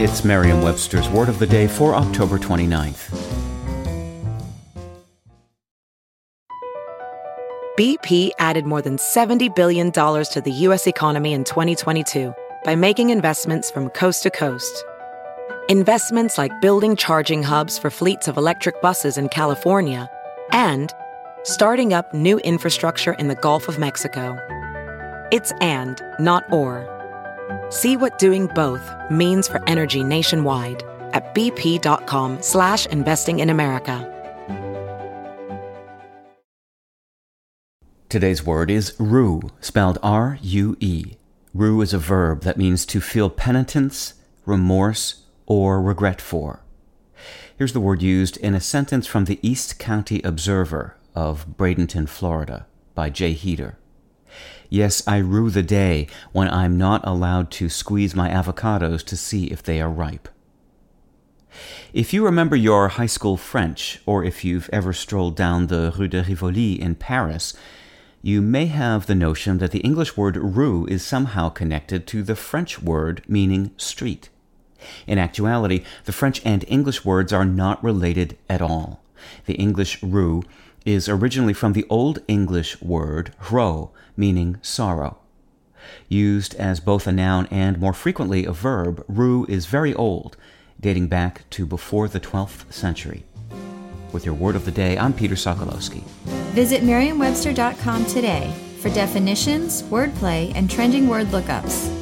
It's Merriam Webster's Word of the Day for October 29th. BP added more than $70 billion to the U.S. economy in 2022 by making investments from coast to coast. Investments like building charging hubs for fleets of electric buses in California and starting up new infrastructure in the Gulf of Mexico. It's and, not or. See what doing both means for energy nationwide at bp.com slash investing in America. Today's word is rue, spelled R-U-E. Rue is a verb that means to feel penitence, remorse, or regret for. Here's the word used in a sentence from the East County Observer of Bradenton, Florida, by Jay Heater. Yes, I rue the day when I'm not allowed to squeeze my avocados to see if they are ripe. If you remember your high school French, or if you've ever strolled down the Rue de Rivoli in Paris, you may have the notion that the English word rue is somehow connected to the French word meaning street. In actuality, the French and English words are not related at all. The English rue is originally from the Old English word ro, meaning sorrow. Used as both a noun and more frequently a verb, rue is very old, dating back to before the 12th century. With your word of the day, I'm Peter Sokolowski. Visit merriam-webster.com today for definitions, wordplay, and trending word lookups.